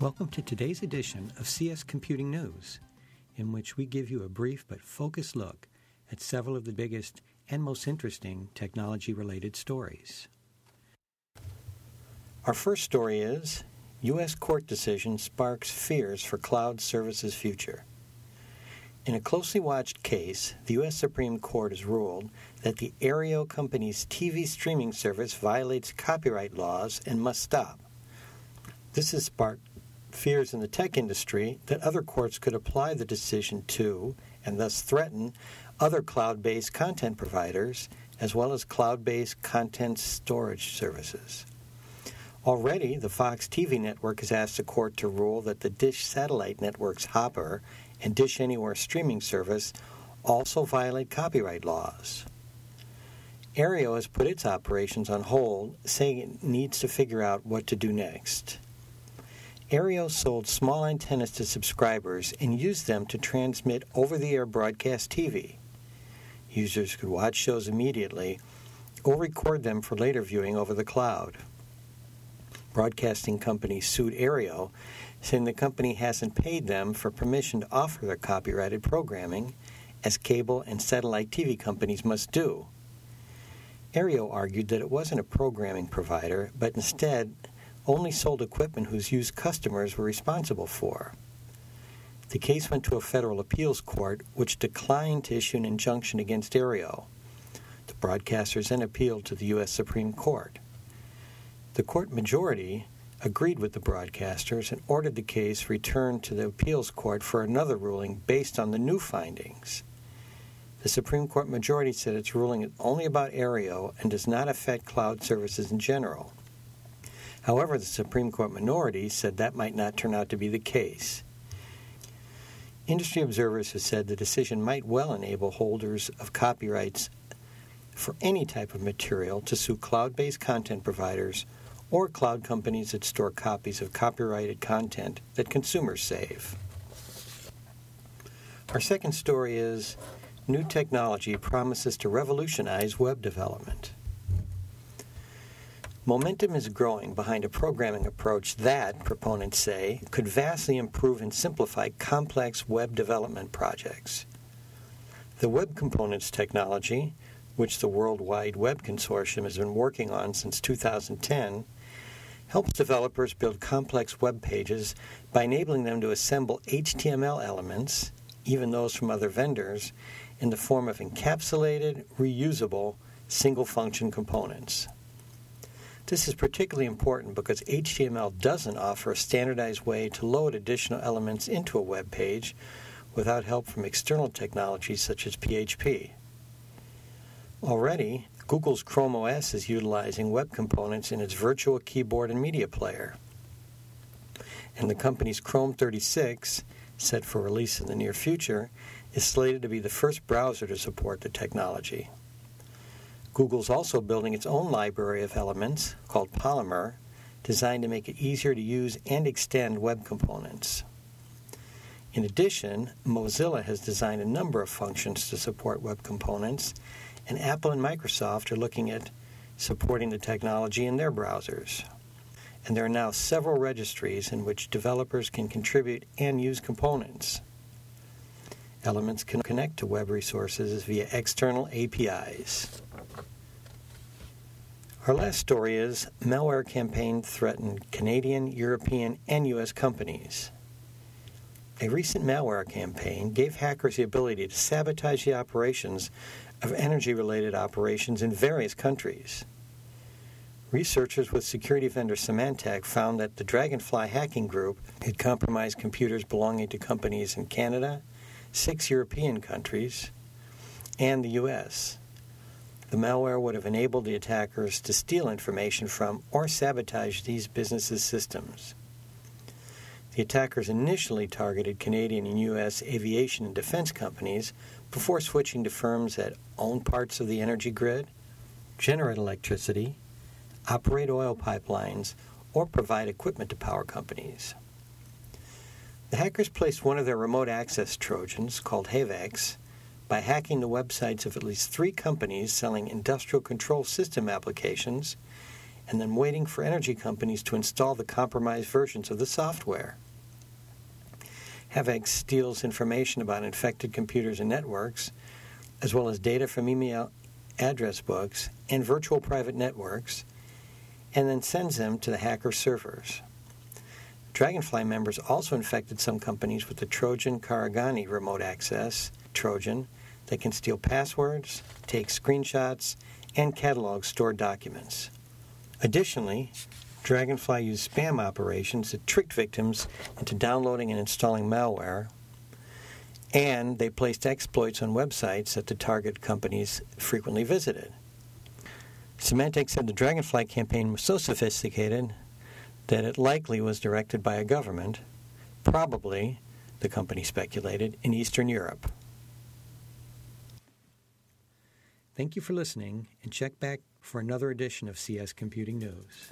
Welcome to today's edition of CS Computing News, in which we give you a brief but focused look at several of the biggest and most interesting technology related stories. Our first story is U.S. court decision sparks fears for cloud services future. In a closely watched case, the U.S. Supreme Court has ruled that the Aereo company's TV streaming service violates copyright laws and must stop. This has sparked fears in the tech industry that other courts could apply the decision to, and thus threaten, other cloud based content providers, as well as cloud based content storage services. Already, the Fox TV network has asked the court to rule that the Dish satellite network's Hopper and Dish Anywhere streaming service also violate copyright laws. Aereo has put its operations on hold, saying it needs to figure out what to do next. Aereo sold small antennas to subscribers and used them to transmit over the air broadcast TV. Users could watch shows immediately or record them for later viewing over the cloud. Broadcasting companies sued Aereo, saying the company hasn't paid them for permission to offer their copyrighted programming, as cable and satellite TV companies must do. Aereo argued that it wasn't a programming provider, but instead only sold equipment whose use customers were responsible for. The case went to a federal appeals court, which declined to issue an injunction against Aereo. The broadcasters then appealed to the U.S. Supreme Court. The court majority agreed with the broadcasters and ordered the case returned to the appeals court for another ruling based on the new findings. The Supreme Court majority said its ruling is only about Aereo and does not affect cloud services in general. However, the Supreme Court minority said that might not turn out to be the case. Industry observers have said the decision might well enable holders of copyrights for any type of material to sue cloud based content providers or cloud companies that store copies of copyrighted content that consumers save. Our second story is New technology promises to revolutionize web development. Momentum is growing behind a programming approach that, proponents say, could vastly improve and simplify complex web development projects. The Web Components technology, which the World Wide Web Consortium has been working on since 2010, helps developers build complex web pages by enabling them to assemble HTML elements, even those from other vendors, in the form of encapsulated, reusable, single function components. This is particularly important because HTML doesn't offer a standardized way to load additional elements into a web page without help from external technologies such as PHP. Already, Google's Chrome OS is utilizing web components in its virtual keyboard and media player. And the company's Chrome 36, set for release in the near future, is slated to be the first browser to support the technology. Google's also building its own library of elements called Polymer, designed to make it easier to use and extend web components. In addition, Mozilla has designed a number of functions to support web components, and Apple and Microsoft are looking at supporting the technology in their browsers. And there are now several registries in which developers can contribute and use components. Elements can connect to web resources via external APIs. Our last story is malware campaign threatened Canadian, European, and U.S. companies. A recent malware campaign gave hackers the ability to sabotage the operations of energy related operations in various countries. Researchers with security vendor Symantec found that the Dragonfly hacking group had compromised computers belonging to companies in Canada, six European countries, and the U.S. The malware would have enabled the attackers to steal information from or sabotage these businesses' systems. The attackers initially targeted Canadian and U.S. aviation and defense companies before switching to firms that own parts of the energy grid, generate electricity, operate oil pipelines, or provide equipment to power companies. The hackers placed one of their remote access Trojans, called HAVEX, by hacking the websites of at least three companies selling industrial control system applications and then waiting for energy companies to install the compromised versions of the software. Havex steals information about infected computers and networks, as well as data from email address books and virtual private networks, and then sends them to the hacker servers. Dragonfly members also infected some companies with the Trojan Karagany remote access Trojan that can steal passwords, take screenshots, and catalog stored documents. Additionally, Dragonfly used spam operations that tricked victims into downloading and installing malware, and they placed exploits on websites that the target companies frequently visited. Symantec said the Dragonfly campaign was so sophisticated that it likely was directed by a government, probably, the company speculated, in Eastern Europe. Thank you for listening, and check back for another edition of CS Computing News.